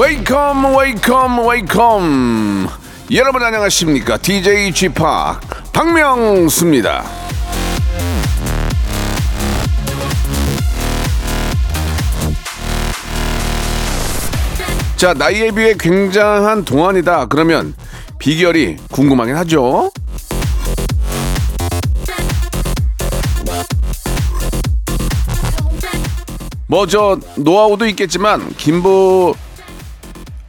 Wake up wake up wake up. 여러분 안녕하십니까? DJ p 박명수입니다. 자 나이에 비해 굉장한 동안이다. 그러면 비결이 궁금하긴 하죠? 뭐 저 노하우도 있겠지만 김보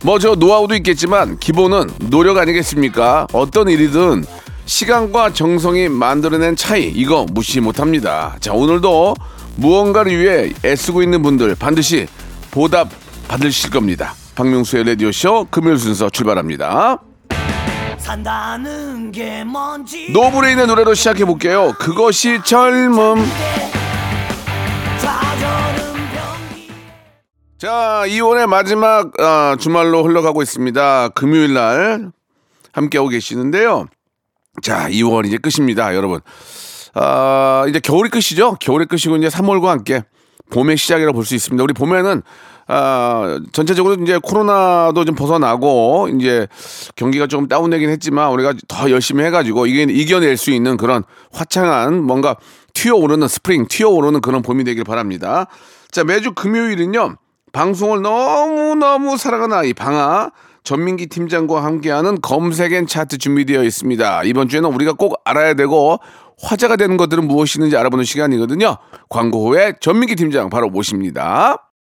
뭐 저 노하우도 있겠지만 기본은 노력 아니겠습니까 어떤 일이든 시간과 정성이 만들어낸 차이 이거 무시 못합니다 자 오늘도 무언가를 위해 애쓰고 있는 분들 반드시 보답 받으실 겁니다 박명수의 라디오 쇼 금요일 순서 출발합니다 산다는 게 뭔지 노브레인의 노래로 시작해 볼게요. 그것이 젊음. 자, 2월의 마지막 아, 주말로 흘러가고 있습니다. 금요일 날 함께하고 계시는데요. 자, 2월 이제 끝입니다, 여러분. 아, 이제 겨울이 끝이죠? 겨울이 끝이고 이제 3월과 함께 봄의 시작이라고 볼 수 있습니다. 우리 봄에는 아, 전체적으로 이제 코로나도 좀 벗어나고 이제 경기가 조금 다운되긴 했지만 우리가 더 열심히 해가지고 이게 이겨낼 수 있는 그런 화창한 뭔가 튀어오르는 스프링, 튀어오르는 그런 봄이 되길 바랍니다. 자, 매주 금요일은요, 방송을 너무너무 사랑하는 이 방아, 전민기 팀장과 함께하는 검색 and 차트 준비되어 있습니다. 이번 주에는 우리가 꼭 알아야 되고 화제가 되는 것들은 무엇이는지 알아보는 시간이거든요. 광고 후에 전민기 팀장 바로 모십니다.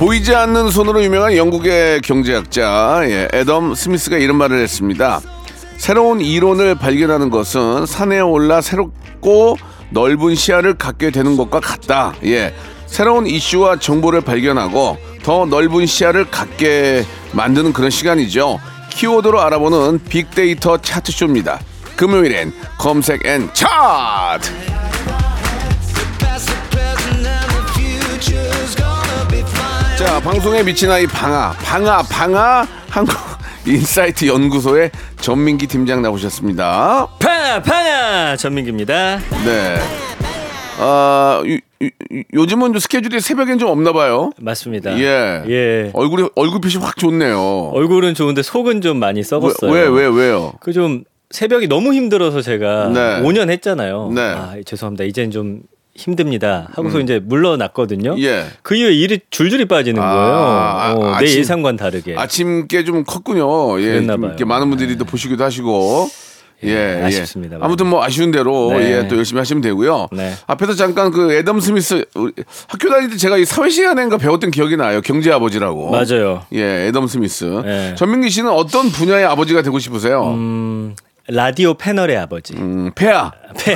보이지 않는 손으로 유명한 영국의 경제학자 예, 애덤 스미스가 이런 말을 했습니다. 새로운 이론을 발견하는 것은 산에 올라 새롭고 넓은 시야를 갖게 되는 것과 같다. 예. 새로운 이슈와 정보를 발견하고 더 넓은 시야를 갖게 만드는 그런 시간이죠. 키워드로 알아보는 빅데이터 차트쇼입니다. 금요일엔 검색 and 차트! 자, 방송에 미친 아이 방아, 방아, 방아 한국 인사이트 연구소의 전민기 팀장 나오셨습니다. 팡아 팡아 전민기입니다. 네. 아, 요, 요- 요즘은 좀 스케줄이 새벽엔 좀 없나 봐요. 맞습니다. 예. 예. 얼굴이 얼굴빛이 확 좋네요. 얼굴은 좋은데 속은 좀 많이 썩었어요. 왜, 왜, 왜, 요 그 좀 새벽이 너무 힘들어서 제가 네. 5년 했잖아요. 네. 아, 죄송합니다. 이젠 좀 힘듭니다. 하고서 이제 물러났거든요. 음. 예. 그 이후에 일이 줄줄이 빠지는 아, 거예요. 아, 어, 내 아침- 예상과는 다르게. 아침께 좀 컸군요. 예. 그랬나 좀 봐요. 이렇게 많은 분들이 또 보시기도 하시고. 예, 예. 아쉽습니다. 아무튼 뭐 아쉬운 대로 네. 예, 또 열심히 하시면 되고요. 네. 앞에서 잠깐 그 애덤 스미스 학교 다닐 때 제가 이 사회 시간인가 배웠던 기억이 나요. 경제 아버지라고. 맞아요. 예, 애덤 스미스. 네. 전민기 씨는 어떤 분야의 아버지가 되고 싶으세요? 음, 라디오 패널의 아버지. 음, 폐하.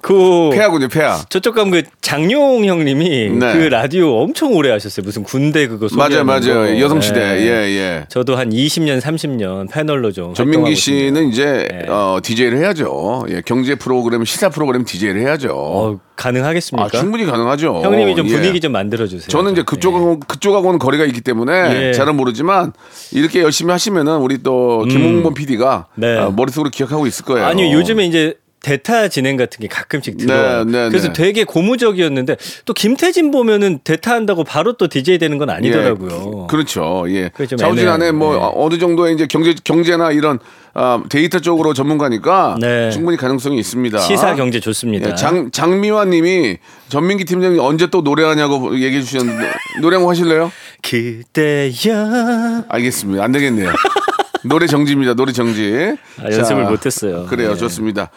그 폐하군요, 폐하. 저쪽 가면 그 장용 형님이 네. 그 라디오 엄청 오래 하셨어요. 무슨 군대 그거 맞아요, 맞아요. 거. 여성시대. 네. 예, 예. 저도 한 20년, 30년 패널로 좀 전민기 씨는 있습니다. 이제 네. 어, DJ를 해야죠. 예, 경제 프로그램, 시사 프로그램 DJ를 해야죠. 어, 가능하겠습니까? 아, 충분히 가능하죠. 형님이 좀 예. 분위기 좀 만들어 주세요. 저는 이제 그쪽하고 그쪽하고는 거리가 있기 때문에 예. 잘은 모르지만 이렇게 열심히 하시면은 우리 또 김홍범 PD가 음. 네. 머릿속으로 기억하고 있을 거예요. 아니 요즘에 이제 대타 진행 같은 게 가끔씩 들어요. 네, 네, 그래서 네. 되게 고무적이었는데 또 김태진 보면은 대타 한다고 바로 또 DJ 되는 건 아니더라고요. 예, 그, 렇죠 예. 좌우지간에 애매하네. 뭐 네. 어느 정도의 이제 경제 경제나 이런 아, 데이터 쪽으로 전문가니까 네. 충분히 가능성이 있습니다. 시사 경제 좋습니다. 예, 장 장미화님이 전민기 팀장님 언제 또 노래하냐고 얘기해 주셨는데 노래 한곡 하실래요? 그때야 알겠습니다. 안 되겠네요. 노래 정지입니다. 노래 정지. 아, 연습을 못했어요. 그래요. 네. 좋습니다.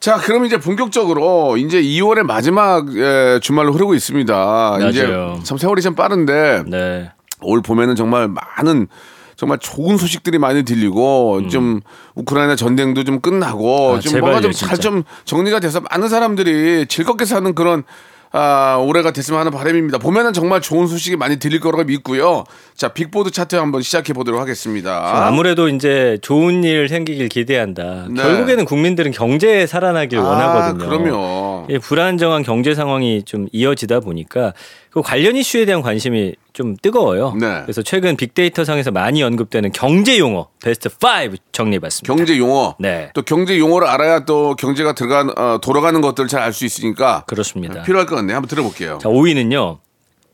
자, 그럼 이제 본격적으로 이제 2월의 마지막 에, 주말로 흐르고 있습니다. 이제 맞아요. 참 세월이 참 빠른데 네. 올 봄에는 정말 많은 정말 좋은 소식들이 많이 들리고 좀 우크라이나 전쟁도 좀 끝나고 음. 아, 좀 뭔가 제발요, 좀 잘. 좀 정리가 돼서 많은 사람들이 즐겁게 사는 그런 아, 올해가 됐으면 하는 바람입니다. 보면은 정말 좋은 소식이 많이 들릴 거라고 믿고요. 자, 빅보드 차트 한번 시작해 보도록 하겠습니다. 아무래도 이제 좋은 일 생기길 기대한다. 네. 결국에는 국민들은 경제에 살아나길 아, 원하거든요. 그럼요. 예, 불안정한 경제 상황이 좀 이어지다 보니까 그 관련 이슈에 대한 관심이 좀 뜨거워요. 네. 그래서 최근 빅데이터 상에서 많이 언급되는 경제 용어 베스트 5 정리해봤습니다. 경제 용어. 네. 또 경제 용어를 알아야 또 경제가 들어간 어, 돌아가는 것들을 잘 알 수 있으니까 그렇습니다. 필요할 것 같네. 한번 들어볼게요. 자, 5위는요.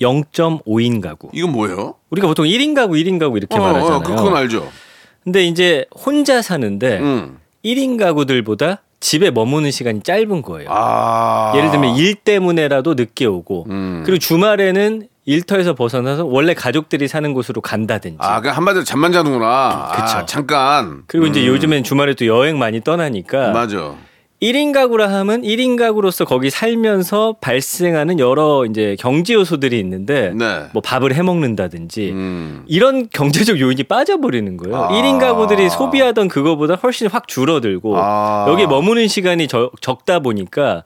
0.5인 가구. 이건 뭐예요? 우리가 보통 1인 가구, 1인 가구 이렇게 어, 말하잖아요. 어, 그건 알죠. 근데 이제 혼자 사는데 음. 1인 가구들보다 집에 머무는 시간이 짧은 거예요. 아. 예를 들면 일 때문에라도 늦게 오고 음. 그리고 주말에는 일터에서 벗어나서 원래 가족들이 사는 곳으로 간다든지 아, 그 한마디로 잠만 자는구나. 아, 그쵸. 잠깐. 그리고 이제 음. 요즘엔 주말에 또 여행 많이 떠나니까 맞아. 1인 가구라 하면 1인 가구로서 거기 살면서 발생하는 여러 이제 경제 요소들이 있는데 네. 뭐 밥을 해 먹는다든지 음. 이런 경제적 요인이 빠져버리는 거예요. 아. 1인 가구들이 소비하던 그거보다 훨씬 확 줄어들고 아. 여기 머무는 시간이 적, 적다 보니까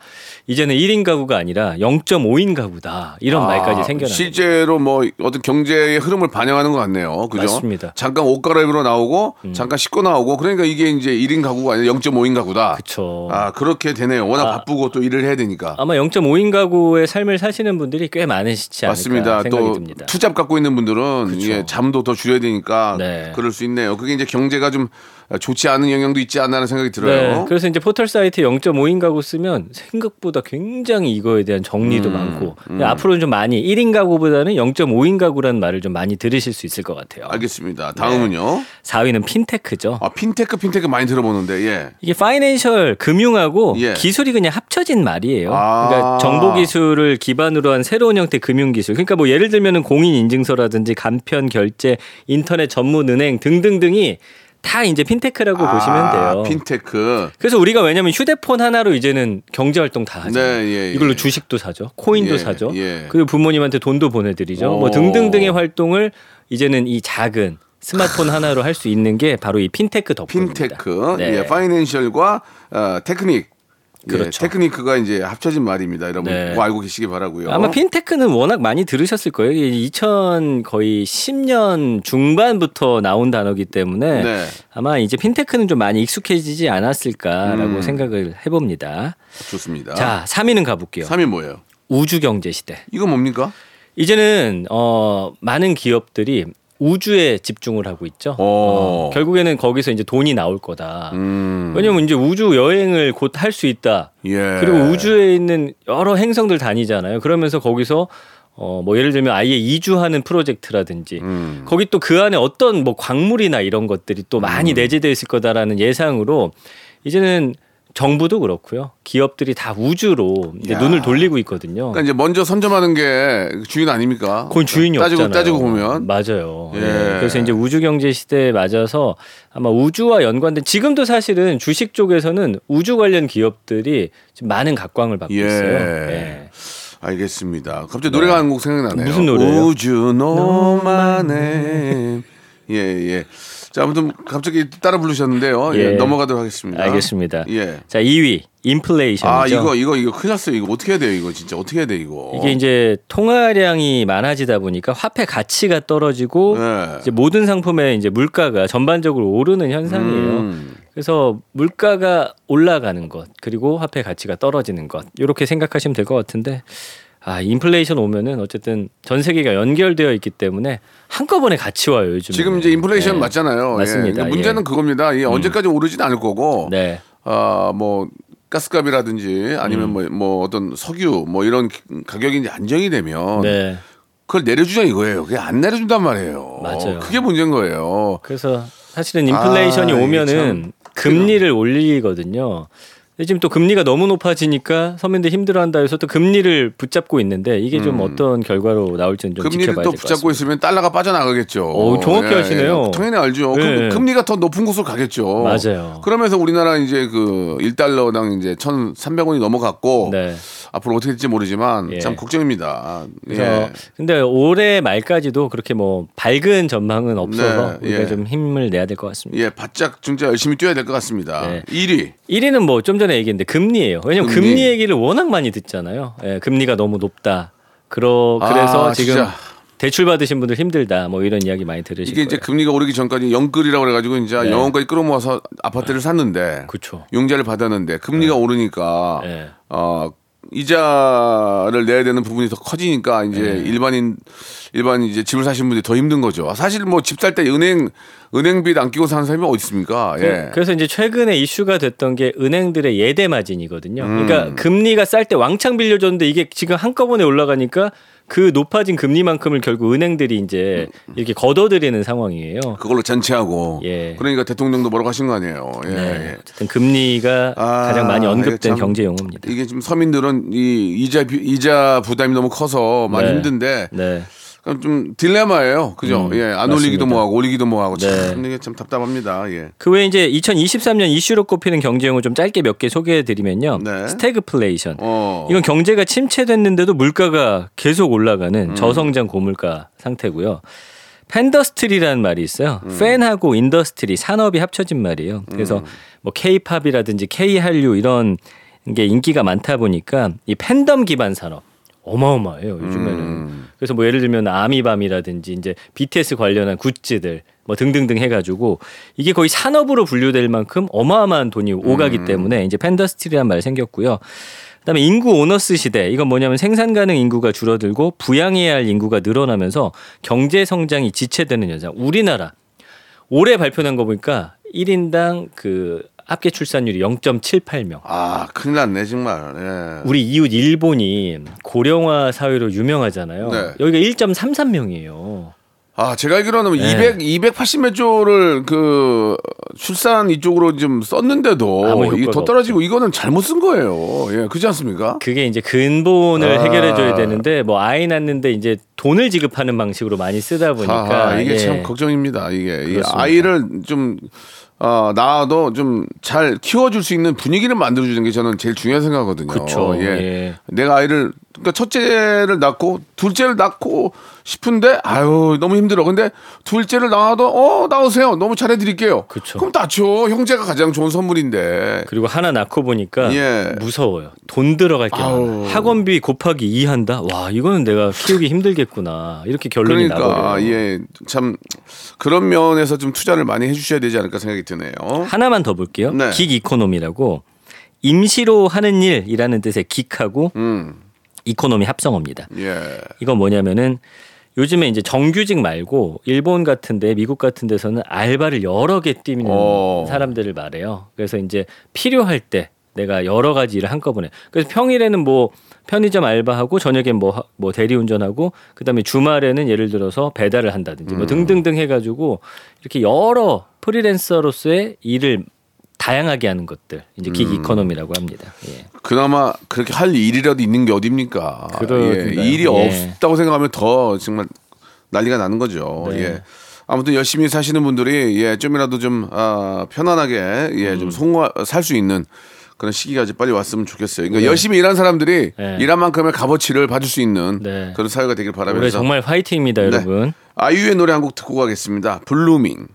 이제는 1인 가구가 아니라 0.5인 가구다. 이런 말까지 생겨나는 거예요. 아, 실제로 뭐 어떤 경제의 흐름을 반영하는 것 같네요. 그죠? 맞습니다. 음. 잠깐 옷 갈아입으러 나오고 잠깐 씻고 나오고 그러니까 이게 이제 1인 가구가 아니라 0.5인 가구다. 그쵸. 아, 그렇게 되네요. 워낙 아. 바쁘고 또 일을 해야 되니까. 아마 0.5인 가구의 삶을 사시는 분들이 꽤 많으시지 않을까 맞습니다. 생각이 또 듭니다. 투잡 갖고 있는 분들은. 예, 잠도 더 줄여야 되니까 네. 그럴 수 있네요. 그게 이제 경제가 좀 좋지 않은 영향도 있지 않나라는 생각이 들어요. 네, 그래서 이제 포털 사이트에 0.5인 가구 쓰면 생각보다 굉장히 이거에 대한 정리도 음, 많고 앞으로는 좀 많이 1인 가구보다는 0.5인 가구라는 말을 좀 많이 들으실 수 있을 것 같아요. 알겠습니다. 다음은요. 4위는 핀테크죠. 아, 핀테크 핀테크 많이 들어보는데 예. 이게 financial 금융하고 예. 기술이 그냥 합쳐진 말이에요. 아. 그러니까 정보 기술을 기반으로 한 새로운 형태 금융 기술. 그러니까 뭐 예를 들면은 공인 인증서라든지 간편 결제, 인터넷 전문 은행 등등등이 다 이제 핀테크라고 보시면 돼요. 아, 핀테크. 그래서 우리가 왜냐면 휴대폰 하나로 이제는 경제 활동 다 하잖아요. 네, 예, 예. 이걸로 주식도 사죠. 코인도 예, 사죠. 예. 그리고 부모님한테 돈도 보내 드리죠. 오. 뭐 등등등의 활동을 이제는 이 작은 스마트폰 하나로 할 수 있는 게 바로 이 핀테크 덕분입니다. 핀테크. 네. 예, financial과 어, 테크닉. 예, 그렇죠. 테크니크가 이제 합쳐진 말입니다. 여러분 네. 꼭 알고 계시기 바라고요. 아마 핀테크는 워낙 많이 들으셨을 거예요. 이게 2000 거의 10년 중반부터 나온 단어기 때문에 네. 아마 이제 핀테크는 좀 많이 익숙해지지 않았을까라고 음. 생각을 해봅니다. 좋습니다. 자, 3위는 가볼게요. 3위 뭐예요? 우주 경제 시대. 이거 뭡니까? 이제는 어 많은 기업들이 우주에 집중을 하고 있죠. 어. 어, 결국에는 거기서 이제 돈이 나올 거다. 음. 왜냐면 이제 우주 여행을 곧 할 수 있다. 예. 그리고 우주에 있는 여러 행성들 다니잖아요. 그러면서 거기서 어 뭐 예를 들면 아예 이주하는 프로젝트라든지 음. 거기 또 그 안에 어떤 뭐 광물이나 이런 것들이 또 음. 많이 내재되어 있을 거다라는 예상으로 이제는 정부도 그렇고요. 기업들이 다 우주로 이제 야. 눈을 돌리고 있거든요. 그러니까 이제 먼저 선점하는 게 주인 아닙니까? 그건 주인이 따지고 없잖아요. 따지고 보면 맞아요. 예. 네. 그래서 이제 우주 경제 시대에 맞아서 아마 우주와 연관된 지금도 사실은 주식 쪽에서는 우주 관련 기업들이 지금 많은 각광을 받고 예. 있어요. 예. 알겠습니다. 갑자기 노래가 한곡 생각나네요. 무슨 노래예요? 우주 너만의 예 예. 자 아무튼 갑자기 따라 부르셨는데요. 예, 예. 넘어가도록 하겠습니다. 알겠습니다. 예. 자, 2위 인플레이션이죠. 아 이거 이거 이거 큰일 났어요. 이거 어떻게 해야 돼요? 이거 진짜 어떻게 해야 돼 이거? 이게 이제 통화량이 많아지다 보니까 화폐 가치가 떨어지고 네. 이제 모든 상품의 이제 물가가 전반적으로 오르는 현상이에요. 음. 그래서 물가가 올라가는 것 그리고 화폐 가치가 떨어지는 것 이렇게 생각하시면 될 것 같은데 아 인플레이션 오면은 어쨌든 전 세계가 연결되어 있기 때문에 한꺼번에 같이 와요 요즘 지금 이제 인플레이션 맞잖아요. 예. 맞습니다. 그러니까 문제는 예. 그겁니다. 이 언제까지 오르지는 않을 거고. 네 아뭐 가스값이라든지 아니면 뭐, 뭐 어떤 석유 뭐 이런 가격이 이제 안정이 되면 네. 그걸 내려주자 이거예요. 그게 안 내려준단 말이에요. 맞아요. 그게 문제인 거예요. 그래서 사실은 인플레이션이 아, 오면은 참 금리를 올리거든요. 지금 또 금리가 너무 높아지니까 서민들 힘들어한다 해서 또 금리를 붙잡고 있는데 이게 좀 어떤 결과로 나올지는 좀 음. 금리를 지켜봐야 또될것 붙잡고 같습니다. 있으면 달러가 빠져나가겠죠. 오, 정확히 아시네요. 당연히 알죠. 예. 금, 금리가 더 높은 곳으로 가겠죠. 맞아요. 그러면서 우리나라 이제 그 1달러당 이제 1,300원이 넘어갔고 네. 앞으로 어떻게 될지 모르지만 예. 참 걱정입니다. 그래서 예. 근데 올해 말까지도 그렇게 뭐 밝은 전망은 없어서 네, 우리가 예. 좀 힘을 내야 될 것 같습니다. 예, 바짝 진짜 열심히 뛰어야 될 것 같습니다. 네. 1위. 1위는 뭐 좀 전에 얘기했는데 금리예요. 왜냐면 금리. 금리, 얘기를 워낙 많이 듣잖아요. 예, 금리가 너무 높다. 그러 그래서 아, 지금 진짜. 대출 받으신 분들 힘들다. 뭐 이런 이야기 많이 들으실 이게 거예요. 이제 금리가 오르기 전까지 영끌이라고 그래가지고 이제 네. 영원까지 끌어모아서 아파트를 샀는데 그쵸. 용자를 받았는데 금리가 오르니까 네. 어 이자를 내야 되는 부분이 더 커지니까 이제 네. 일반인 일반 이제 집을 사신 분들이 더 힘든 거죠. 사실 뭐 집 살 때 은행 은행빚 안 끼고 사는 사람이 어디 있습니까? 예. 그래서 이제 최근에 이슈가 됐던 게 은행들의 예대 마진이거든요. 음. 그러니까 금리가 쌀 때 왕창 빌려줬는데 이게 지금 한꺼번에 올라가니까 그 높아진 금리만큼을 결국 은행들이 이제 이렇게 걷어들이는 상황이에요. 그걸로 전체하고 예. 그러니까 대통령도 뭐라고 하신 거 아니에요. 예. 네. 예. 어쨌든 금리가 아, 가장 많이 언급된 참 경제 용어입니다. 이게 지금 서민들은 이 이자 비- 이자 부담이 너무 커서 많이 네. 힘든데 네. 그럼 좀 딜레마예요. 그죠? 음, 예. 안 맞습니다. 올리기도 뭐하고 올리기도 뭐하고 네. 참 이게 참 답답합니다. 예. 그 외에 이제 2023년 이슈로 꼽히는 경제 용어 좀 짧게 몇 개 소개해 드리면요. 네. 스태그플레이션. 어. 이건 경제가 침체됐는데도 물가가 계속 올라가는 음. 저성장 고물가 상태고요. fandustry라는 말이 있어요. 음. 팬하고 industry 산업이 합쳐진 말이에요. 그래서 뭐 K-pop이라든지 K-한류 이런 게 인기가 많다 보니까 이 팬덤 기반 산업 어마어마해요 요즘에는. 음. 그래서 뭐 예를 들면 아미밤이라든지 이제 BTS 관련한 굿즈들 뭐 등등등 해가지고 이게 거의 산업으로 분류될 만큼 어마어마한 돈이 음. 오가기 때문에 이제 fandustry란 말이 생겼고요. 그다음에 인구 onus 시대 이건 뭐냐면 생산 가능 인구가 줄어들고 부양해야 할 인구가 늘어나면서 경제 성장이 지체되는 현상. 우리나라 올해 발표된 거 보니까 1인당 그 합계 출산율이 0.78명. 아, 큰일 났네, 정말. 예. 우리 이웃 일본이 고령화 사회로 유명하잖아요. 네. 여기가 1.33명이에요. 아, 제가 알기로는 네. 200, 280몇 조를 그 출산 이쪽으로 좀 썼는데도 아무 이게 더 효과가 떨어지고 이거는 잘못 쓴 거예요. 예, 그렇지 않습니까? 그게 이제 근본을 아. 해결해 줘야 되는데 뭐 아이 낳는데 이제 돈을 지급하는 방식으로 많이 쓰다 보니까 아하, 이게 예. 참 걱정입니다. 이게. 아이를 좀 어, 낳아도 좀 잘 키워줄 수 있는 분위기를 만들어주는 게 저는 제일 중요한 생각하거든요. 그쵸, 예. 예. 내가 아이를 그러니까 첫째를 낳고 둘째를 낳고 싶은데 아유 너무 힘들어. 근데 둘째를 낳아도 어 낳으세요. 너무 잘해드릴게요. 그쵸. 그럼 낳죠. 형제가 가장 좋은 선물인데. 그리고 하나 낳고 보니까 예. 무서워요. 돈 들어갈 게 아우. 많아. 학원비 곱하기 2 한다. 와 이거는 내가 키우기 힘들겠구나. 이렇게 결론이 그러니까 나버려요. 예참 그런 면에서 좀 투자를 많이 해주셔야 되지 않을까 생각이 드네요. 하나만 더 볼게요. 네. gig economy라고 임시로 하는 일이라는 뜻의 gig하고 음, economy 합성어입니다. 예. 이건 뭐냐면은 요즘에 이제 정규직 말고 일본 같은데 미국 같은 데서는 알바를 여러 개 뛰는 어. 사람들을 말해요. 그래서 이제 필요할 때 내가 여러 가지 일을 한꺼번에. 그래서 평일에는 뭐 편의점 알바하고 저녁엔 뭐, 하- 뭐 대리운전하고 그다음에 주말에는 예를 들어서 배달을 한다든지 음. 뭐 등등등 해가지고 이렇게 여러 프리랜서로서의 일을 다양하게 하는 것들 이제 음. 긱 이코노미라고 합니다. 예. 그나마 그렇게 할 일이라도 있는 게 어딥니까? 그러니까요. 예, 일이 예. 없다고 생각하면 더 정말 난리가 나는 거죠. 네. 예. 아무튼 열심히 사시는 분들이 예, 좀이라도 좀 아, 편안하게 예, 음. 좀 송화 살 수 있는 그런 시기가 이제 빨리 왔으면 좋겠어요. 그러니까 열심히 일한 사람들이 네. 일한 만큼의 값어치를 받을 수 있는 네. 그런 사회가 되길 바라면서 정말 화이팅입니다, 네. 여러분. 아이유의 노래 한 곡 듣고 가겠습니다. 블루밍.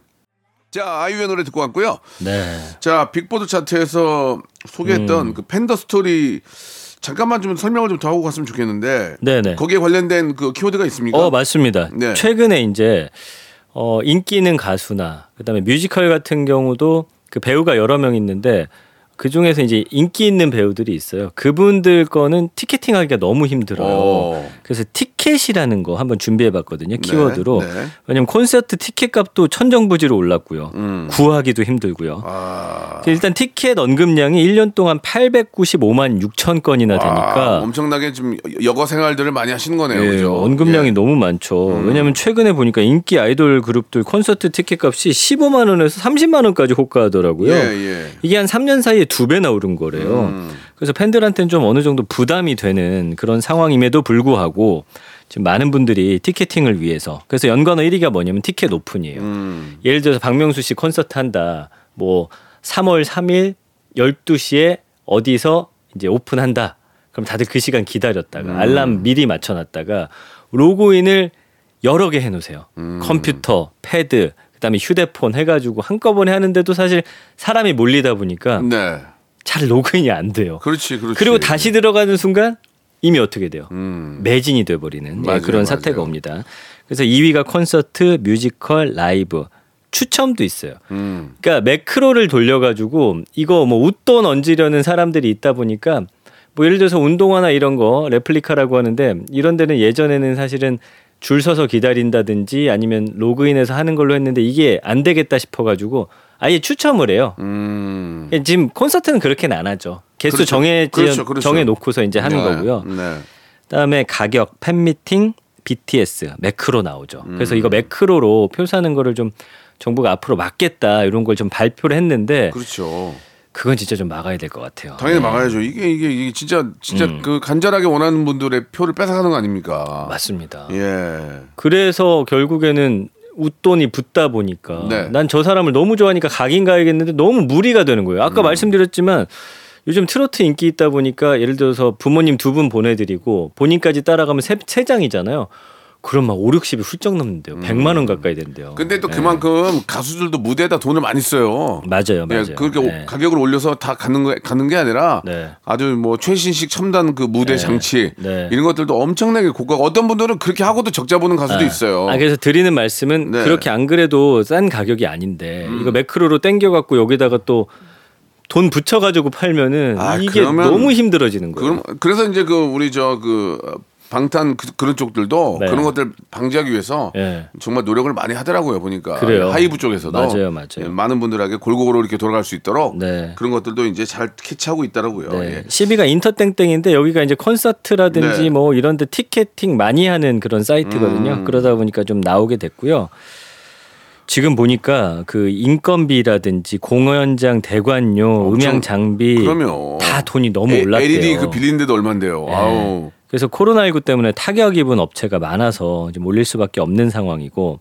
자, 아이유의 노래 듣고 왔고요. 네. 자, 빅보드 차트에서 소개했던 음. 그 fandustry 잠깐만 좀 설명을 좀 더 하고 갔으면 좋겠는데 네네. 거기에 관련된 그 키워드가 있습니까? 어 맞습니다. 네. 최근에 이제 어 인기 있는 가수나 그다음에 뮤지컬 같은 경우도 그 배우가 여러 명 있는데 그 중에서 이제 인기 있는 배우들이 있어요. 그분들 거는 티켓팅하기가 너무 힘들어요. 어. 그래서 티켓이라는 거 한번 준비해봤거든요. 키워드로. 네, 네. 왜냐면 콘서트 티켓 값도 천정부지로 올랐고요. 음. 구하기도 힘들고요. 아, 일단 티켓 언급량이 1년 동안 895만 6천 건이나 되니까 아, 엄청나게 좀 여거 생활들을 많이 하시는 거네요. 예, 그죠? 언급량이 예. 음. 너무 많죠. 왜냐하면 최근에 보니까 인기 아이돌 그룹들 콘서트 티켓 값이 15만 원에서 30만 원까지 호가하더라고요. 예, 예. 이게 한 3년 사이에 두 배나 오른 거래요. 음. 그래서 팬들한테는 좀 어느 정도 부담이 되는 그런 상황임에도 불구하고 지금 많은 분들이 티켓팅을 위해서 그래서 연관어 1위가 뭐냐면 티켓 오픈이에요. 음. 예를 들어서 박명수 씨 콘서트 한다. 뭐 3월 3일 12시에 어디서 이제 오픈한다. 그럼 다들 그 시간 기다렸다가 알람 미리 맞춰 놨다가 로그인을 여러 개 해놓으세요. 컴퓨터, 패드, 그다음에 휴대폰 해가지고 한꺼번에 하는데도 사실 사람이 몰리다 보니까 네. 잘 로그인이 안 돼요. 그렇지, 그렇지. 그리고 다시 들어가는 순간 이미 어떻게 돼요? 음. 매진이 돼버리는 예, 맞아요, 그런 사태가 맞아요. 옵니다. 그래서 2위가 콘서트, 뮤지컬, 라이브, 추첨도 있어요. 음. 그러니까 매크로를 돌려가지고 이거 뭐 웃돈 얹으려는 사람들이 있다 보니까 뭐 예를 들어서 운동화나 이런 거 raffle이라고 하는데 이런 데는 예전에는 사실은 줄 서서 기다린다든지 아니면 로그인해서 하는 걸로 했는데 이게 안 되겠다 싶어가지고 아예 추첨을 해요. 음. 지금 콘서트는 그렇게는 안 하죠. 개수 그렇죠. 정해 그렇죠, 그렇죠. 정해 놓고서 이제 하는 네. 거고요. 네. 그다음에 가격, 팬 미팅, BTS, 매크로 나오죠. 음. 그래서 이거 매크로로 표 사는 거를 좀 정부가 앞으로 막겠다 이런 걸 좀 발표를 했는데 그렇죠. 그건 진짜 좀 막아야 될 것 같아요. 당연히 네. 막아야죠. 이게 이게 이게 진짜 진짜 음. 그 간절하게 원하는 분들의 표를 뺏어가는 거 아닙니까? 맞습니다. 예. 그래서 결국에는 웃돈이 붙다 보니까 네. 난저 사람을 너무 좋아하니까 가긴 가야겠는데 너무 무리가 되는 거예요. 아까 음. 말씀드렸지만 요즘 트로트 인기 있다 보니까 예를 들어서 부모님 두 분 보내드리고 본인까지 따라가면 세, 세 장이잖아요. 그럼 막 5, 60이 훌쩍 넘는데요. 100만 원 가까이 된대요. 음. 근데 또 네. 그만큼 가수들도 무대에다 돈을 많이 써요. 맞아요, 맞아요. 예, 그렇게 네. 가격을 올려서 다 가는 거 가는 게 아니라 네. 아주 뭐 최신식 첨단 그 무대 네. 장치 네. 이런 것들도 엄청나게 고가. 어떤 분들은 그렇게 하고도 적자 보는 가수도 있어요. 아, 그래서 드리는 말씀은 네. 음. 그렇게 안 그래도 싼 가격이 아닌데 이거 매크로로 땡겨 갖고 여기다가 또돈 붙여 가지고 팔면은 아, 이게 그러면- 너무 힘들어지는 거예요. 그럼 그래서 이제 그 우리 저 그 방탄 그, 런 쪽들도 네. 그런 것들 방지하기 위해서 예. 정말 노력을 많이 하더라고요 보니까 그래요. 하이브 쪽에서도 맞아요, 맞아요. 예, 많은 분들에게 골고루 이렇게 돌아갈 수 있도록 네. 그런 것들도 이제 잘 캐치하고 있더라고요. 네. 예. 10위가 인터땡땡인데 여기가 이제 콘서트라든지 네. 뭐 이런 데 티켓팅 많이 하는 그런 사이트거든요. 음. 그러다 보니까 좀 나오게 됐고요. 지금 보니까 그 인건비라든지 공연장 대관료, 엄청- 음향 장비 그럼요. 다 돈이 너무 에- 올랐대요. LED 그 빌리는데도 얼마인데요. 네. 아우. 그래서 코로나19 때문에 타격 입은 업체가 많아서 좀 올릴 수밖에 없는 상황이고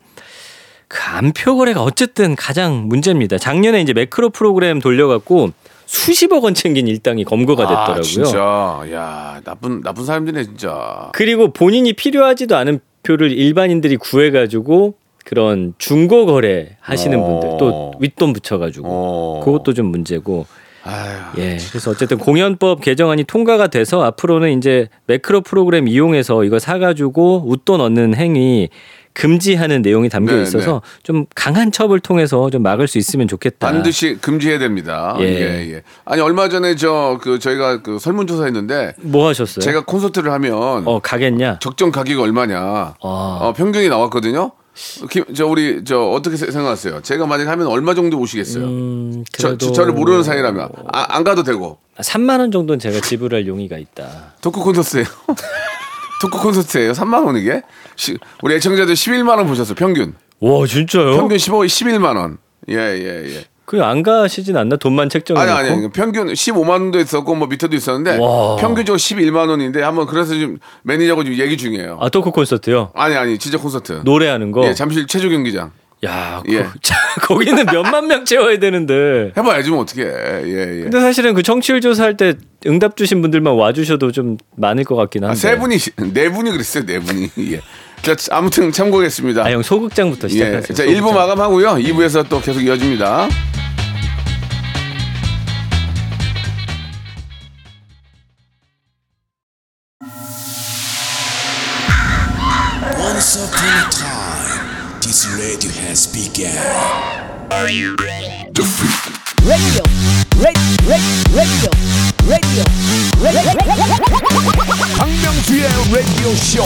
그 안표 거래가 어쨌든 가장 문제입니다. 작년에 이제 매크로 프로그램 돌려갖고 수십억 원 챙긴 일당이 검거가 됐더라고요. 아, 진짜. 야, 나쁜 나쁜 사람들이네 진짜. 그리고 본인이 필요하지도 않은 표를 일반인들이 구해가지고 그런 중고 거래 하시는 어. 분들 또 윗돈 붙여가지고 어. 그것도 좀 문제고 아휴. 예 그래서 어쨌든 공연법 개정안이 통과가 돼서 앞으로는 이제 매크로 프로그램 이용해서 이거 사가지고 웃돈 얹는 행위 금지하는 내용이 담겨 네, 있어서 좀 강한 처벌 통해서 좀 막을 수 있으면 좋겠다. 반드시 금지해야 됩니다. 예. 예. 예, 아니 얼마 전에 저 그 저희가 그 설문조사 했는데 뭐 하셨어요? 제가 콘서트를 하면 어 가겠냐? 적정 가격이 얼마냐 아. 어, 평균이 나왔거든요. 김- 저 우리 저 어떻게 세- 생각하세요? 제가 만약 하면 얼마 정도 오시겠어요? 음, 저, 그래도 저, 저 를 모르는 사이라면 아, 안 가도 되고 3만 원 정도는 제가 지불할 용의가 있다. 토크 콘서트예요. 토크 콘서트예요. 3만 원 이게? 시- 우리 애청자들 11만 원 보셨어요. 평균. 와 진짜요? 평균 15 11만 원. 예, 예, 예. 그 안 가시진 않나? 돈만 책정해 아니 놓고. 아니 평균 15만 원도 있었고 뭐 밑에도 있었는데 와. 평균적으로 11만 원인데 한번 그래서 지금 매니저하고 지금 얘기 중이에요. 아 토크 콘서트요? 아니 아니 진짜 콘서트. 노래하는 거. 예, 잠실 체조 경기장. 야, 예. 거, 자, 거기는 몇만 명 채워야 되는데. 해봐야지 뭐 어떻게. 예, 예. 근데 사실은 그 청취율 조사할 때 응답 주신 분들만 와주셔도 좀 많을 것 같긴 한데. 아, 세 분이 네 분이 그랬어요. 네 분이. 예. 자, 아무튼 참고하겠습니다. 아, 형 소극장부터 예. 시작하세요. 자, 1부 소극장. 마감하고요. 2부에서 또 계속 이어집니다. A time, this radio has begun. radio, radio, radio, radio, 박명수의 라디오 쇼.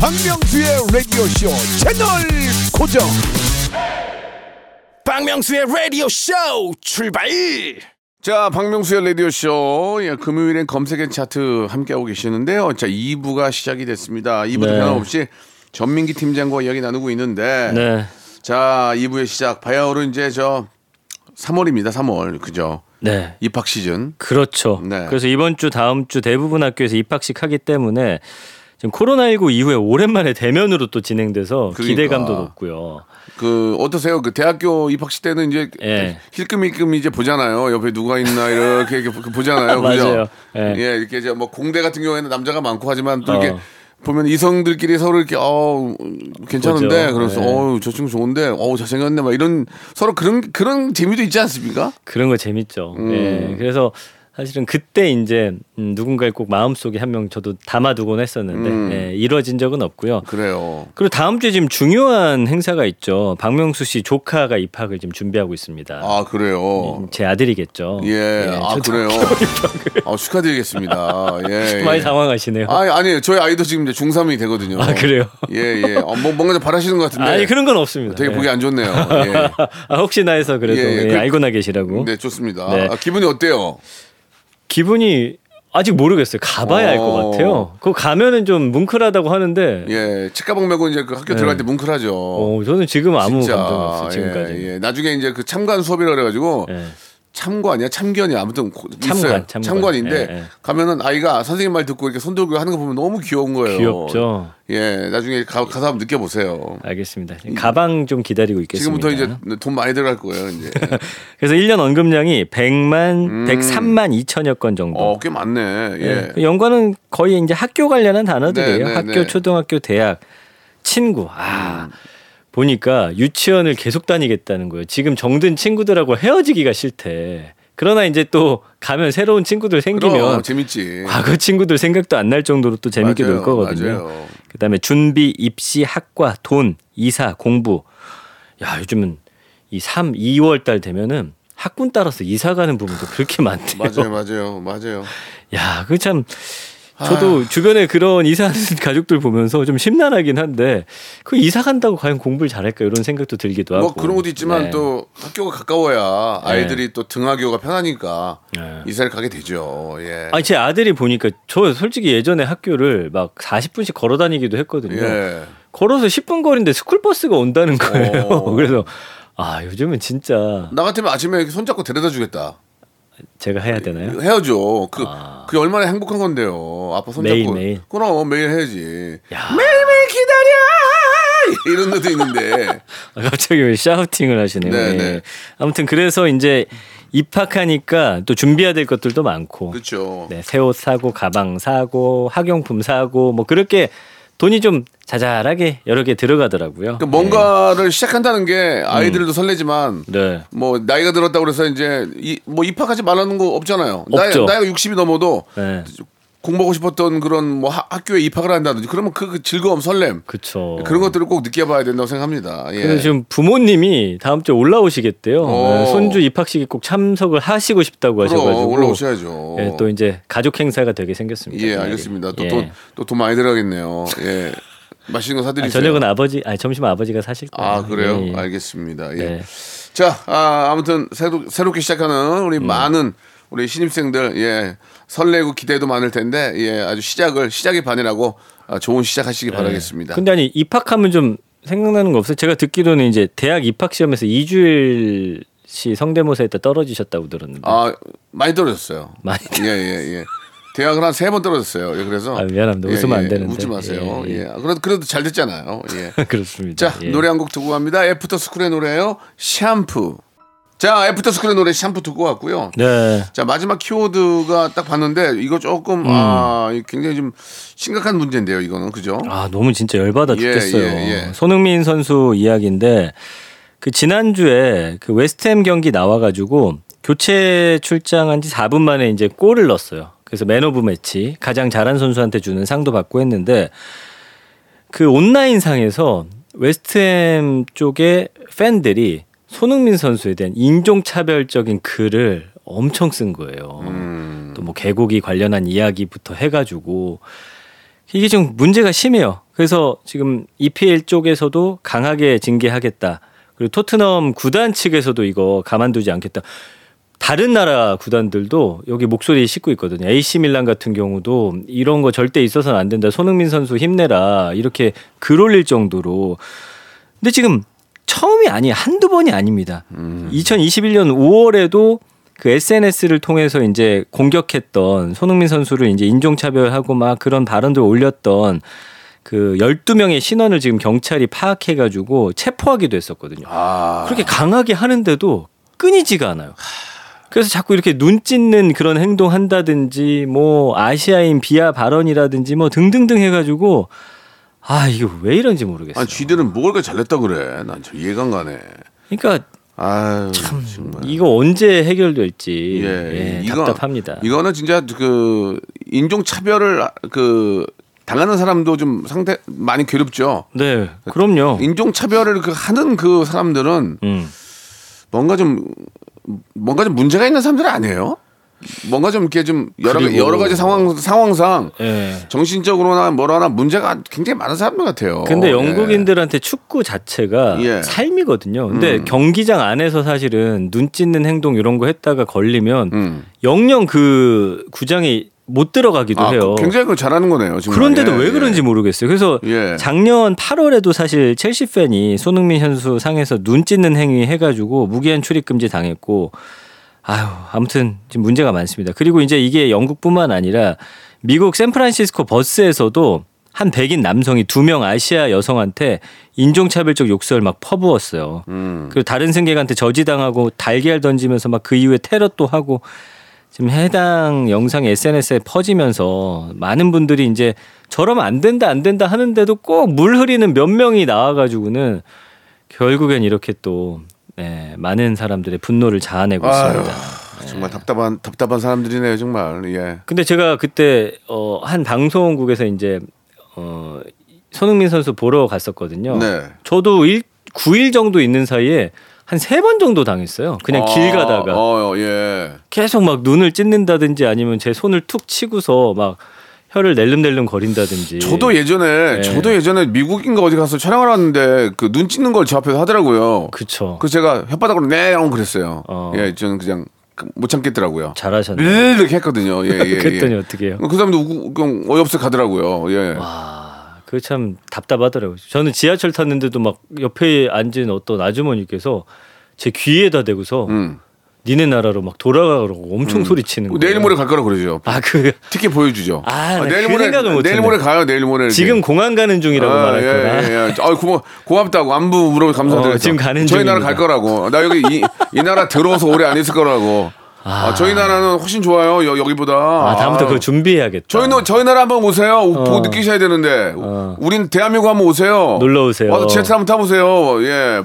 박명수의 라디오 쇼 채널 고정. 박명수의 라디오 쇼 출발. 자, 박명수의 라디오쇼. 예, 금요일엔 검색엔 차트 함께하고 계시는데요. 자, 2부가 시작이 됐습니다. 2부도 네. 변함없이 전민기 팀장과 이야기 나누고 있는데. 네. 자, 2부의 시작. 바야흐로 이제 저 3월입니다. 3월. 그죠? 네. 입학 시즌. 그렇죠. 네. 그래서 이번 주 다음 주 대부분 학교에서 입학식 하기 때문에 지금 코로나19 이후에 오랜만에 대면으로 또 진행돼서 그러니까. 기대감도 높고요. 그 어떠세요? 그 대학교 입학식 때는 이제 예. 힐끔힐끔 이제 보잖아요. 옆에 누가 있나 이렇게, 이렇게 보잖아요. 그죠? 맞아요. 예. 예, 이렇게 이제 뭐 공대 같은 경우에는 남자가 많고 하지만 또 이렇게 어. 보면 이성들끼리 서로 이렇게 어 괜찮은데 보죠. 그래서 예. 어우 저 친구 좋은데 어우 잘생겼네 막 이런 서로 그런 그런 재미도 있지 않습니까? 그런 거 재밌죠. 음. 예. 그래서 사실은 그때 이제 음, 누군가를 꼭 마음속에 한 명 저도 담아두곤 했었는데 음. 예, 이뤄진 적은 없고요. 그래요. 그리고 다음 주에 지금 중요한 행사가 있죠. 박명수 씨 조카가 입학을 지금 준비하고 있습니다. 아 그래요. 음, 제 아들이겠죠. 예, 아 저도 그래요. 아, 축하드리겠습니다. 예, 예. 많이 당황하시네요. 아니 아니 저희 아이도 지금 이제 중3이 되거든요. 아, 그래요? 예 예. 어, 뭐 뭔가 좀 바라시는 것 같은데. 아니 그런 건 없습니다. 되게 예. 보기 안 좋네요. 예. 아, 혹시나 해서 그래도 예, 예. 예, 그- 알고나 계시라고. 네 좋습니다. 네. 아, 기분이 어때요? 기분이 아직 모르겠어요. 가봐야 알것 어. 같아요. 그거 가면은 좀 뭉클하다고 하는데 예, 책가방 메고 이제 그 학교 들어갈 때 뭉클하죠. 네. 어, 저는 지금 아무 진짜, 감정 없어요. 지금까지. 예, 예. 나중에 이제 그 참관 수업이라 그래가지고 예. 참관이야 참견이야 아무튼 고- 참관. 참관. 참관인데 예, 예. 가면은 아이가 선생님 말 듣고 이렇게 손 들고 하는 거 보면 너무 귀여운 거예요. 귀엽죠. 예, 나중에 가, 가서 한번 느껴보세요. 알겠습니다. 가방 좀 기다리고 있겠습니다. 지금부터 이제 돈 많이 들어갈 거예요. 이제. 그래서 1년 언급량이 100만, 103만 2천여 건 정도. 음. 어, 꽤 많네. 예. 예. 그 연관은 거의 이제 학교 관련한 단어들이에요. 네, 네, 학교, 네. 초등학교, 대학, 친구. 아. 보니까 유치원을 계속 다니겠다는 거예요. 지금 정든 친구들하고 헤어지기가 싫대. 그러나 이제 또 가면 새로운 친구들 생기면 그럼 재밌지. 과거 친구들 생각도 안 날 정도로 또 재밌게 맞아요, 놀 거거든요. 맞아요. 그다음에 준비, 입시, 학과, 돈, 이사, 공부. 야, 요즘은 이 3, 2월 달 되면은 학군 따라서 이사 가는 부분도 그렇게 많대요. 맞아요, 맞아요, 맞아요. 야, 그 참 저도 아. 주변에 그런 이사하는 가족들 보면서 좀 심란하긴 한데 그 이사 간다고 과연 공부를 잘할까 이런 생각도 들기도 하고. 뭐 그런 것도 있지만 네. 또 학교가 가까워야 아이들이 또 등하교가 편하니까 네. 이사를 가게 되죠. 예. 아니 제 아들이 보니까 저 솔직히 예전에 학교를 막 40분씩 걸어 다니기도 했거든요. 예. 걸어서 10분 거리인데 스쿨버스가 온다는 거예요. 어. 그래서 아 요즘은 진짜 나 같으면 아침에 손잡고 데려다 주겠다. 제가 해야 되나요? 해야죠. 그, 아. 그게 얼마나 행복한 건데요. 아빠 손잡고. 매일 매일? 그럼 매일 해야지. 야. 매일매일 기다려! 이런 것도 있는데. 아, 갑자기 왜 샤우팅을 하시네요. 네, 예. 네. 아무튼 그래서 이제 입학하니까 또 준비해야 될 것들도 많고. 그렇죠. 네, 새 옷 사고 가방 사고 학용품 사고 뭐 그렇게 돈이 좀 자잘하게 여러 개 들어가더라고요. 그러니까 뭔가를 시작한다는 게 아이들도 설레지만 네. 뭐 나이가 들었다고 그래서 이제 이, 뭐 입학하지 말라는 거 없잖아요. 나이, 없죠. 나이 가 60이 넘어도 네. 공부하고 싶었던 그런 뭐 하- 학교에 입학을 한다든지 그러면 그, 그 즐거움 설렘 그쵸. 그런 것들을 꼭 느껴봐야 된다고 생각합니다. 예. 지금 부모님이 다음 주에 올라오시겠대요. 오. 네, 손주 입학식에 꼭 참석을 하시고 싶다고 그럼 하셔가지고 올라오셔야죠. 예, 또 이제 가족 행사가 되게 생겼습니다. 예. 알겠습니다. 또 예. 돈또돈 많이 들어가겠네요. 예. 맛있는 거 아, 사드리세요. 저녁은 아버지, 아니 점심 은 아버지가 사실 거예요. 아 그래요? 예, 예. 알겠습니다. 예. 네. 자, 아, 아무튼 새로, 새롭게 시작하는 우리 음. 많은 우리 신입생들 예 설레고 기대도 많을 텐데 예 아주 시작을 시작의 반이라고 아, 좋은 시작하시기 바라겠습니다. 네. 근데 아니 입학하면 좀 생각나는 거 없어요? 제가 듣기로는 이제 대학 입학 시험에서 이주일 씨 성대모사 했다 떨어지셨다고 들었는데. 아 많이 떨어졌어요. 많이 예예 예, 대학을 한 세 번 떨어졌어요. 예, 그래서 아, 미안합니다. 웃으면 안 되는데. 웃지 마세요. 예, 예, 예. 그래도 그래도 잘 됐잖아요. 예. 그렇습니다. 자 예. 노래 한 곡 듣고 갑니다. After School의 노래예요. 샴푸. 자 After School의 노래 샴푸 듣고 왔고요. 네. 자 마지막 키워드가 딱 봤는데 이거 조금 음. 아 굉장히 좀 심각한 문제인데요. 이거는 그죠? 아 너무 진짜 열받아 예, 죽겠어요. 예, 예. 손흥민 선수 이야기인데 그 지난주에 그 웨스트햄 경기 나와 가지고 교체 출장한 지 4분 만에 이제 골을 넣었어요. 그래서 man of match 가장 잘한 선수한테 주는 상도 받고 했는데 그 온라인 상에서 웨스트햄 쪽의 팬들이 손흥민 선수에 대한 인종차별적인 글을 엄청 쓴 거예요. 음. 또뭐 개고기 관련한 이야기부터 해가지고 이게 좀 문제가 심해요. 그래서 지금 EPL 쪽에서도 강하게 징계하겠다. 그리고 토트넘 구단 측에서도 이거 가만두지 않겠다. 다른 나라 구단들도 여기 목소리 싣고 있거든요. AC 밀란 같은 경우도 이런 거 절대 있어서는 안 된다. 손흥민 선수 힘내라. 이렇게 글 올릴 정도로. 근데 지금 처음이 아니 한두 번이 아닙니다. 음. 2021년 5월에도 그 SNS를 통해서 이제 공격했던 손흥민 선수를 이제 인종차별하고 막 그런 발언들 올렸던 그 12명의 신원을 지금 경찰이 파악해 가지고 체포하기도 했었거든요. 아, 그렇게 강하게 하는데도 끊이지가 않아요. 그래서 자꾸 이렇게 눈 찢는 그런 행동 한다든지 뭐 아시아인 비하 발언이라든지 뭐 등등등 해가지고 아 이거 왜 이런지 모르겠어요. 아니 쥐들은 뭘 그렇게 잘냈다 그래? 난저 이해가 안 가네. 그러니까 아유, 정말. 이거 언제 해결될지 예, 예, 이거- 답답합니다. 이거는 진짜 그 인종 차별을 그 당하는 사람도 좀 상대 많이 괴롭죠. 네, 그럼요. 인종 차별을 그 하는 그 사람들은 음. 뭔가 좀 뭔가 좀 문제가 있는 사람들 아니에요? 뭔가 좀 이렇게 좀 여러 그리고- 여러 가지 상황 상황상 예. 정신적으로나 뭐라나 문제가 굉장히 많은 사람들 같아요. 근데 예. 영국인들한테 축구 자체가 예. 삶이거든요. 근데 음. 경기장 안에서 사실은 눈 찢는 행동 이런 거 했다가 걸리면 음. 영영 그 구장에 못 들어가기도 아, 해요. 그 굉장히 그 잘하는 거네요. 정말. 그런데도 예, 왜 예. 그런지 모르겠어요. 그래서 예. 작년 8월에도 사실 첼시 팬이 손흥민 선수 상에서 눈 찢는 행위 해가지고 무기한 출입 금지 당했고, 아유 아무튼 지금 문제가 많습니다. 그리고 이제 이게 영국뿐만 아니라 미국 샌프란시스코 버스에서도 한 백인 남성이 두 명 아시아 여성한테 인종차별적 욕설을 막 퍼부었어요. 음. 그리고 다른 승객한테 저지당하고 달걀 던지면서 막 그 이후에 테러 또 하고 지금 해당 영상이 SNS에 퍼지면서 많은 분들이 이제 저러면 안 된다 안 된다 하는데도 꼭 물 흐리는 몇 명이 나와가지고는 결국엔 이렇게 또 네, 많은 사람들의 분노를 자아내고 아유, 있습니다. 정말 답답한 답답한 사람들이네요, 정말. 예. 근데 제가 그때 어, 한 방송국에서 이제 어, 손흥민 선수 보러 갔었거든요. 네. 저도 일, 9일 정도 있는 사이에 한 세 번 정도 당했어요. 그냥 길 아, 가다가 어, 예. 계속 막 눈을 찢는다든지 아니면 제 손을 툭 치고서 막 혀를 낼름낼름 거린다든지. 저도 예전에 네. 저도 예전에 미국인가 어디 가서 촬영을 하는데 그 눈 찢는 걸 제 앞에서 하더라고요. 그쵸. 그래서 제가 혓바닥으로 네 하고 그랬어요. 어. 예, 저는 그냥 그- 못 참겠더라고요. 잘하셨네요. 이렇게 했거든요. 예, 예, 그랬더니 예. 어떻게 해요? 그 사람도 우- 그냥 어이없어 가더라고요. 예. 와, 그 참 답답하더라고요. 저는 지하철 탔는데도 막 옆에 앉은 어떤 아주머니께서 제 귀에다 대고서 음. 니네 나라로 막 돌아가라고 엄청 소리치는 거예요. 내일 모레 갈 거라 그러죠. 아, 그 티켓 보여주죠. 아, 나 내일 그 모레 생각을 못했네. 내일 모레 가요. 내일 모레 이렇게. 지금 공항 가는 중이라고 아, 말할 거라. 예, 예, 예. 아, 고마, 고맙다고 안부 물어 감사드려요. 어, 지금 가는 저희 나라 중입니다. 갈 거라고. 나 여기 이, 이 나라 들어와서 오래 안 있을 거라고. 아, 저희 나라는 훨씬 좋아요. 여, 여기보다. 아, 다음부터 아, 그거 준비해야겠다. 저희 는 저희 나라 한번 오세요. 어. 보고 느끼셔야 되는데. 우린 대한민국 한번 오세요. 놀러 오세요. 와서 지하철 한번 타보세요. 예.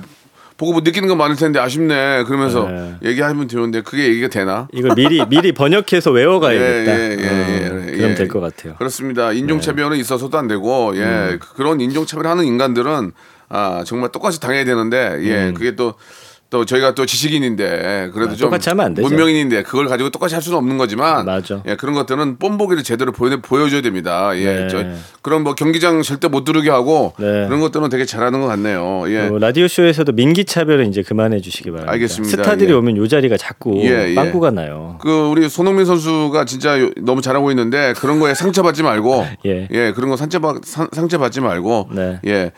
보고 뭐 느끼는 건 많을 텐데 아쉽네. 그러면서 네. 얘기하면 되는데 그게 얘기가 되나? 이걸 미리 미리 번역해서 외워가야겠다. 예, 예, 예, 어, 예, 그럼 예. 될것 같아요. 그렇습니다. 인종차별은 있어서도 안 되고, 예, 음. 그런 인종차별하는 인간들은 아 정말 똑같이 당해야 되는데, 예, 그게 또. 또 저희가 또 지식인인데 그래도 음. 아, 좀. 문명인인데 그걸 가지고 똑같이 할 수는 없는 거지만 맞아. 예, 그런 것들은 뽐보기를 제대로 보여, 보여줘야 됩니다. 예, 네. 저, 그런 뭐 경기장 절대 못 들어게 하고 네. 그런 것들은 되게 잘하는 것 같네요. 예. 어, 라디오 쇼에서도 민기 차별은 이제 그만해 주시기 바랍니다. 알겠습니다. 스타들이 예. 오면 요 자리가 자꾸 예, 예. 빵꾸가 나요. 그 우리 손흥민 선수가 진짜 요- 너무 잘하고 있는데 그런 거에 상처받지 말고 예. 그런 거 상처받 상- 상처받지 말고 네. 예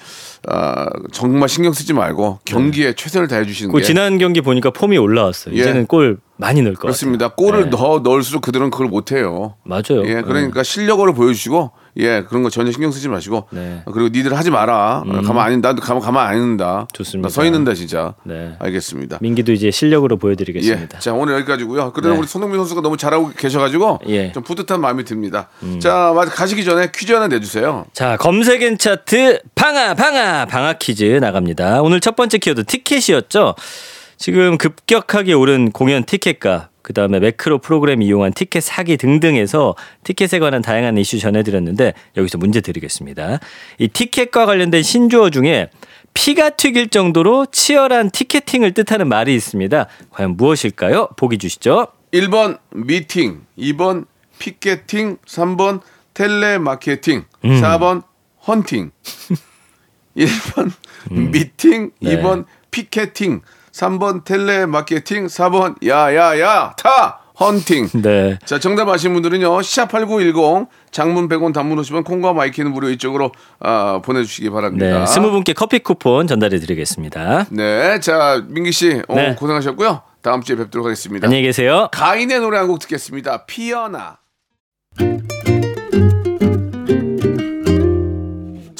아, 정말 신경 쓰지 말고 경기에 최선을 다해 주시는 그게 지난 경기 보니까 폼이 올라왔어요. 예. 이제는 골 많이 넣을 것 그렇습니다. 같아요. 골을 네. 더 넣을수록 그들은 그걸 못 해요. 맞아요. 예, 그러니까 실력으로 보여주시고 예 그런 거 전혀 신경 쓰지 마시고 네. 그리고 니들 하지 마라 가만 안 나도 가만 가만 안 있는다. 좋습니다. 나서 있는다 진짜. 네. 알겠습니다. 민기도 이제 실력으로 예, 보여드리겠습니다. 자 오늘 여기까지고요. 그래도 네. 우리 손흥민 선수가 너무 잘하고 계셔가지고 예. 음. 좀 뿌듯한 마음이 듭니다. 자 맞아 가시기 전에 퀴즈 하나 내주세요. 자, 검색엔 차트 방아 방아 방아 퀴즈 나갑니다. 오늘 첫 번째 키워드 티켓이었죠. 지금 급격하게 오른 공연 티켓가 그다음에 매크로 프로그램 이용한 티켓 사기 등등해서 티켓에 관한 다양한 이슈 전해드렸는데 여기서 문제 드리겠습니다. 이 티켓과 관련된 신조어 중에 피가 튀길 정도로 치열한 티켓팅을 뜻하는 말이 있습니다. 과연 무엇일까요? 보기 주시죠. 1번 미팅, 2번 피켓팅, 3번 텔레마케팅, 음. 4번 헌팅. 1번 음. 미팅, 네. 2번 피켓팅, 3번 텔레마케팅, 4번 야야야 타 헌팅. 네. 자, 정답 아시는 분들은요. 샵8910 장문 100원 단문 50원 콩과 my K는 무료 이쪽으로 아, 보내 주시기 바랍니다. 네. 스무 분께 커피 쿠폰 전달해 드리겠습니다. 네. 자, 민기 씨 어, 네. 고생하셨고요. 다음 주에 뵙도록 하겠습니다. 안녕히 계세요. 가인의 노래 한 곡 듣겠습니다. 피어나.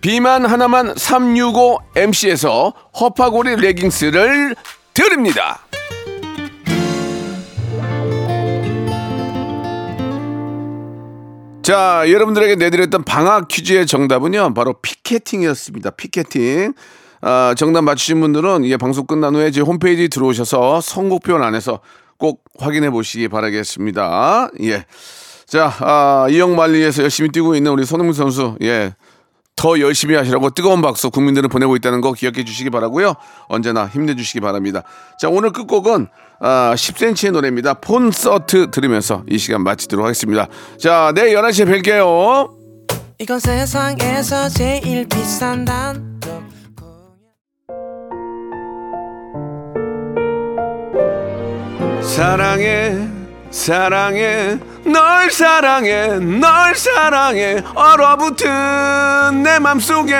비만 하나만 365MC에서 허파고리 레깅스를 드립니다. 자, 여러분들에게 내드렸던 방학 퀴즈의 정답은요, 바로 피켓팅이었습니다. 피켓팅. 아, 정답 맞추신 분들은 이 방송 끝난 후에 제 홈페이지 들어오셔서 선곡표 안에서 꼭 확인해 보시기 바라겠습니다. 예. 자, 아, 이영만리에서 열심히 뛰고 있는 우리 손흥민 선수, 예. 더 열심히 하시라고 뜨거운 박수 국민들은 보내고 있다는 거 기억해 주시기 바라고요. 언제나 힘내주시기 바랍니다. 자 오늘 끝곡은 아, 10cm의 노래입니다. 폰서트 들으면서 이 시간 마치도록 하겠습니다. 자 내일 11시에 뵐게요. 이건 세상에서 제일 비싼 단독 사랑해 사랑해 널 사랑해 널 사랑해. 얼어붙은 내 맘속에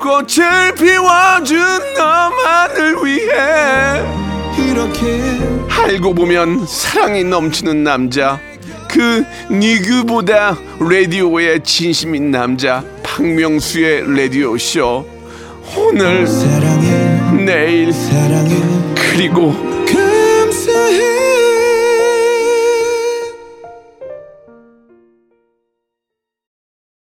꽃을 피워준 너만을 위해. 이렇게 알고 보면 사랑이 넘치는 남자. 그 니그보다 라디오에 진심인 남자. 박명수의 라디오 쇼. 오늘 사랑해 내일 사랑해. 그리고 감사해